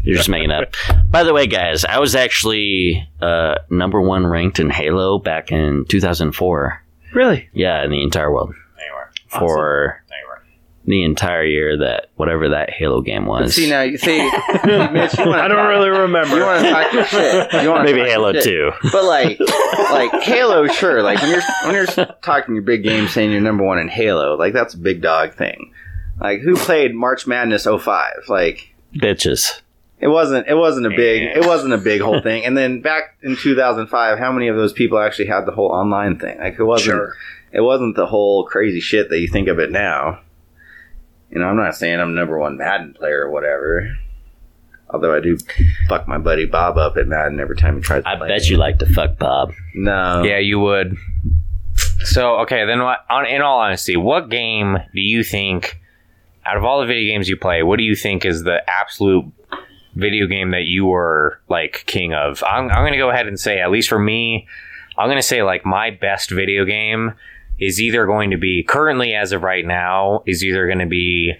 You're just making it up. By the way, guys, I was actually uh, number one ranked in Halo back in 2004. really? Yeah, in the entire world Anyway, for anyway. the entire year that whatever that Halo game But was. see now, you see, Mitch, you I don't talk- really remember. You want to talk your shit. You Maybe talk Halo shit. 2. But like, like Halo, sure. Like when you're when you're talking your big game, saying you're number one in Halo, like that's a big dog thing. Like who played March Madness 05? Like Bitches. it wasn't it wasn't a big it wasn't a big whole thing. And then back in 2005, how many of those people actually had the whole online thing? Like it wasn't Sure. It wasn't the whole crazy shit that you think of it now. You know, I'm not saying I'm number one Madden player or whatever. Although I do fuck my buddy Bob up at Madden every time he tries to I play. bet you like to fuck Bob. No. Yeah, you would. So okay, then what? On, in all honesty, what game do you think, out of all the video games you play, what do you think is the absolute video game that you were like king of? I'm, I'm gonna go ahead and say, at least for me, I'm gonna say like my best video game is either going to be currently as of right now is either going to be,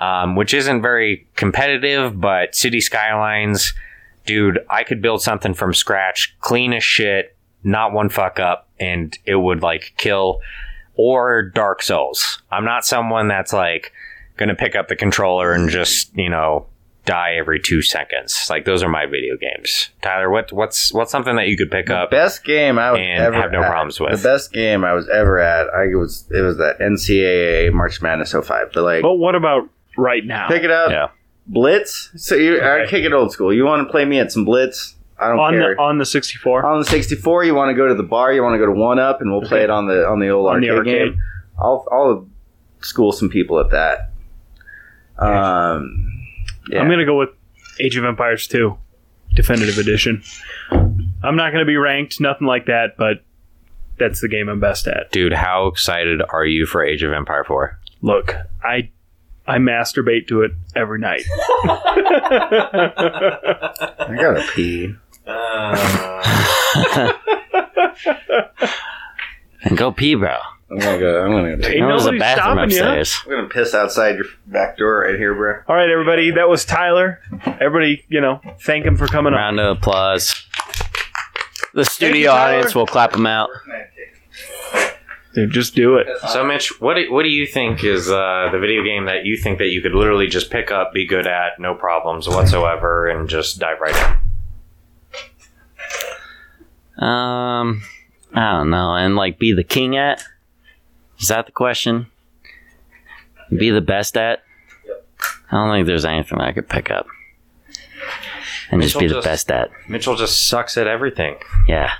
um, which isn't very competitive, but City Skylines. Dude, I could build something from scratch, clean as shit, not one fuck up and it would like kill or dark souls i'm not someone that's like gonna pick up the controller and just you know die every two seconds like those are my video games tyler what what's what's something that you could pick up best game I was and ever have no at. problems with. The best game I was ever at, I was it was that NCAA March Madness 05. But like, But what about right now? pick it up, Yeah. Blitz. So you, I kick it old school. You want to play me at some Blitz? I don't on care. the on the 64. on the 64, you want to go to the bar. You want to go to One Up, and we'll play it on the on the old On the arcade, arcade. game. I'll I'll school some people at that. Um, yeah. I'm gonna go with Age of Empires 2, Definitive Edition. I'm not gonna be ranked, nothing like that, but that's the game I'm best at. dude how excited are you for age of empire 4 Look, I I masturbate to it every night. I gotta pee. Uh, and go pee, bro. I'm gonna go. I'm gonna. Go take, Ain't There was a nobody bathroom stopping ya. upstairs. I'm gonna piss outside your back door right here, bro. All right, everybody, that was Tyler. Everybody, you know, thank him for coming on. Round of applause. The studio you, Tyler. audience will clap him out. Dude, just do it. so mitch what do, what do you think is uh, the video game that you think that you could literally just pick up be good at no problems whatsoever and just dive right in Um, I don't know, and like be the king at. Is that the question? Be the best at? I don't think there's anything I could pick up. And just be the just- best at. Mitchell just sucks at everything. Yeah.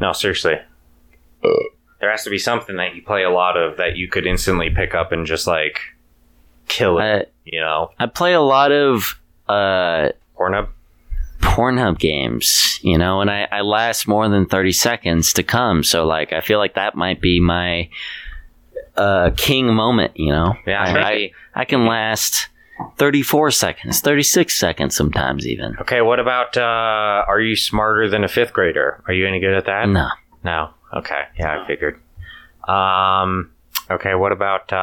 No, seriously. There has to be something that you play a lot of that you could instantly pick up and just like kill it. I, you know, I play a lot of uh, Pornhub. Pornhub games, you know, and I, I last more than 30 seconds to come. So, like, I feel like that might be my uh, king moment, you know? Yeah, I. I, I can last 34 seconds, 36 seconds sometimes, even. Okay, what about uh are you smarter than a fifth grader? Are you any good at that? No. No. Okay. Yeah, I figured. Um okay, what about uh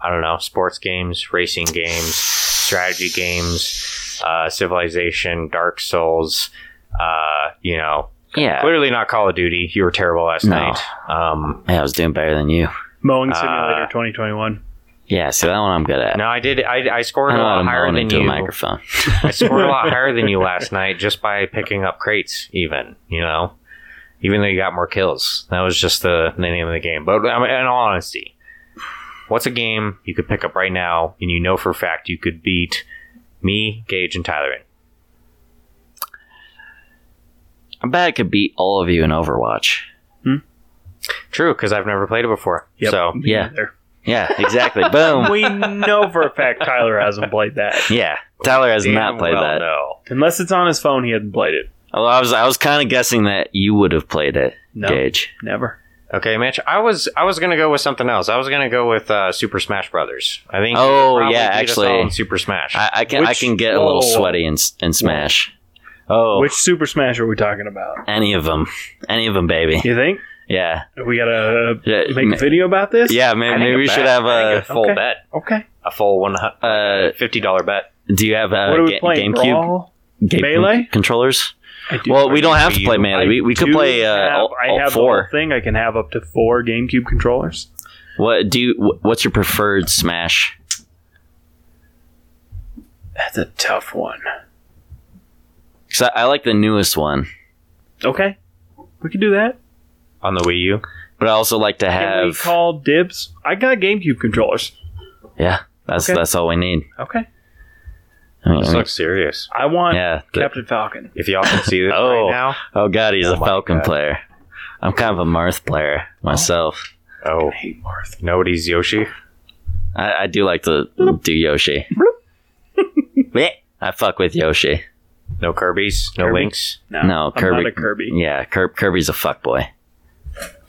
I don't know, sports games, racing games, strategy games, uh Civilization, Dark Souls, uh, you know, Yeah. clearly not Call of Duty. You were terrible last No. night. Um Yeah, I was doing better than you. Mowing Simulator Uh, 2021. Yeah, so that one I'm good at. no, I did I I scored I a lot higher than you. a microphone. I scored a lot higher than you last night just by picking up crates, even, you know? Even though you got more kills. That was just the, the name of the game. But I mean, in all honesty, what's a game you could pick up right now and you know for a fact you could beat me, Gage, and Tyler in? I bet I could beat all of you in Overwatch. Hmm? True, because I've never played it before. Yep. So, Me yeah. neither. Yeah, exactly. Boom. We know for a fact Tyler hasn't played that. Yeah, Tyler has damn not played well that. No. Unless it's on his phone, he hasn't played it. Although I was, I was kind of guessing that you would have played it, No. Gage. Never. Okay, Mitch. I was I was gonna go with something else. I was gonna go with uh, Super Smash Brothers. I think. Oh, yeah, actually. Super Smash. I, I can, I can get a little whoa, whoa, whoa. sweaty in, in Smash. Oh, Which Super Smash are we talking about? any of them, any of them, baby. You think Yeah, we gotta Yeah, make ma- a video about this? yeah. I Maybe, maybe we bet. should have I a. think a full Okay. bet, Okay. a full one Uh, fifty dollar bet. do you have a what are we ga- playing? GameCube Brawl? Game- Melee? controllers? I do. Well, we don't have to play U. melee. We, we could play uh, have- all, I have the four. whole thing. I can have up to four GameCube controllers. What do you? What's your preferred Smash? That's a tough one. Because I, I like the newest one, Okay, we can do that. on the Wii U. but I also like to Can we have. call dibs? I got GameCube controllers. yeah, that's Okay. that's all we need. Okay, I mean, This I mean, looks serious. I want yeah. the- Captain Falcon. If y'all can see this Oh. right now. oh God, he's Oh a Falcon God. player. I'm kind of a Marth player myself. Oh, I hate Marth. nobody's Yoshi. I, I do like to do Yoshi. Bleh. I fuck with Yoshi. No Kirby's. No Kirby? Links. No, No, I'm Kirby. not a Kirby. Yeah, Kir- Kirby's a fuck boy.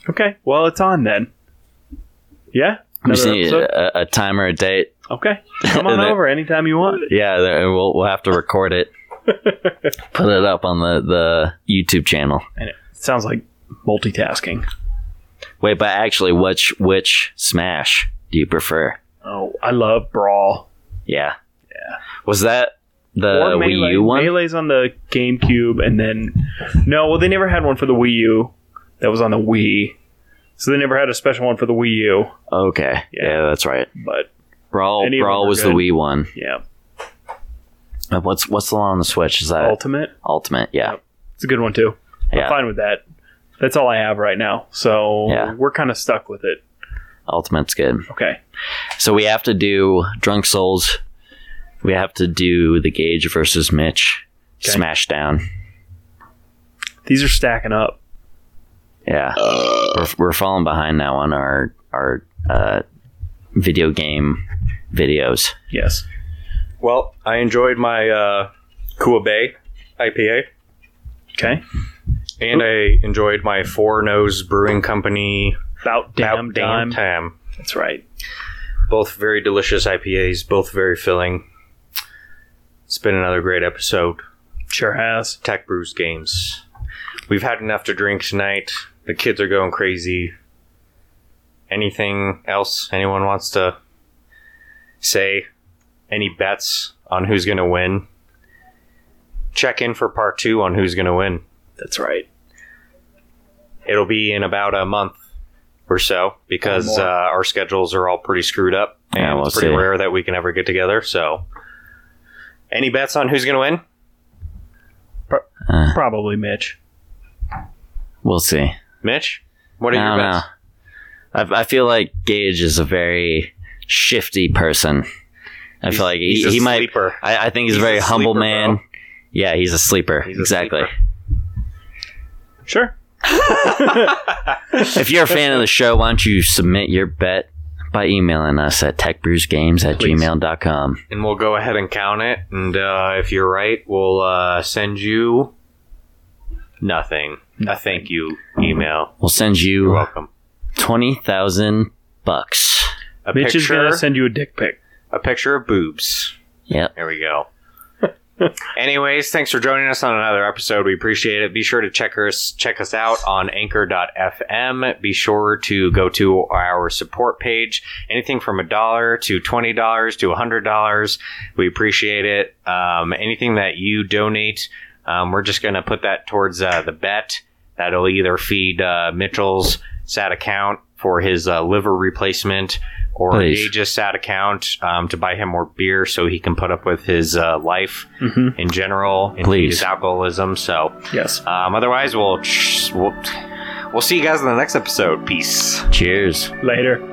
Okay, well it's on then. Yeah, We just Another need episode? a, a timer, a date. Okay, come on over anytime you want. Yeah, we'll we'll have to record it, put it up on the the YouTube channel. And it sounds like multitasking. Wait, but actually, which which Smash do you prefer? Oh, I love Brawl. Yeah, yeah. Was that the or Wii U one? Melee's on the GameCube, and then no, well they never had one for the Wii U. That was on the Wii, so they never had a special one for the Wii U. Okay, Yeah. yeah. that's right. But Brawl Any Brawl was good. the Wii one. yeah, Uh, What's what's the one on the Switch? Is that Ultimate, Ultimate? Yeah, it's a good one too. I'm yeah. fine with that. That's all I have right now, so Yeah. we're kind of stuck with it. Ultimate's good. Okay, So we have to do Drunk Souls. We have to do the Gage versus Mitch. Okay. Smash down. these are stacking up. Yeah, we're, we're falling behind now on our our uh, video game videos. Yes, Well, I enjoyed my uh, Kua Bay IPA, okay. and I enjoyed my Four Nose Brewing Company About damn About Damn time. Time. That's right. Both very delicious IPAs, both very filling. It's been another great episode. Sure has. Tech Brews Games. We've had enough to drink tonight. The kids are going crazy. Anything else anyone wants to say? Any bets on who's going to win? Check in for part two on who's going to win. That's right. It'll be in about a month or so because uh, our schedules are all pretty screwed up. And Yeah, we'll it's pretty see. rare that we can ever get together. So, any bets on who's going to win? Uh, Probably Mitch. we'll see. Mitch? What are I your don't bets? know. I, I feel like Gage is a very shifty person. I He's- feel like he, a he might. sleeper. I, I think he's, He's a very a humble sleeper, man. bro. Yeah, he's a sleeper. He's a exactly. sleeper. Sure. if you're a fan of the show, why don't you submit your bet by emailing us at techbrewsgames at Please. gmail.com. and we'll go ahead and count it. And uh, if you're right, we'll uh, send you nothing. A thank you email. We'll send You're you welcome. 20,000 bucks. A Mitch is gonna send you a dick pic. a picture of boobs. Yep. There we go. Anyways, thanks for joining us on another episode. We appreciate it. Be sure to check us check us out on anchor.fm. Be sure to go to our support page. Anything from a dollar to twenty dollars to a hundred dollars. We appreciate it. Um, anything that you donate, um, we're just gonna put that towards uh, the bet. That'll either feed uh, Mitchell's SAT account for his uh, liver replacement or Please. Gage's SAT account um, to buy him more beer so he can put up with his uh, life Mm-hmm. in general and Please. his alcoholism. So, Yes. um, otherwise, we'll, we'll we'll see you guys in the next episode. Peace. Cheers. Later.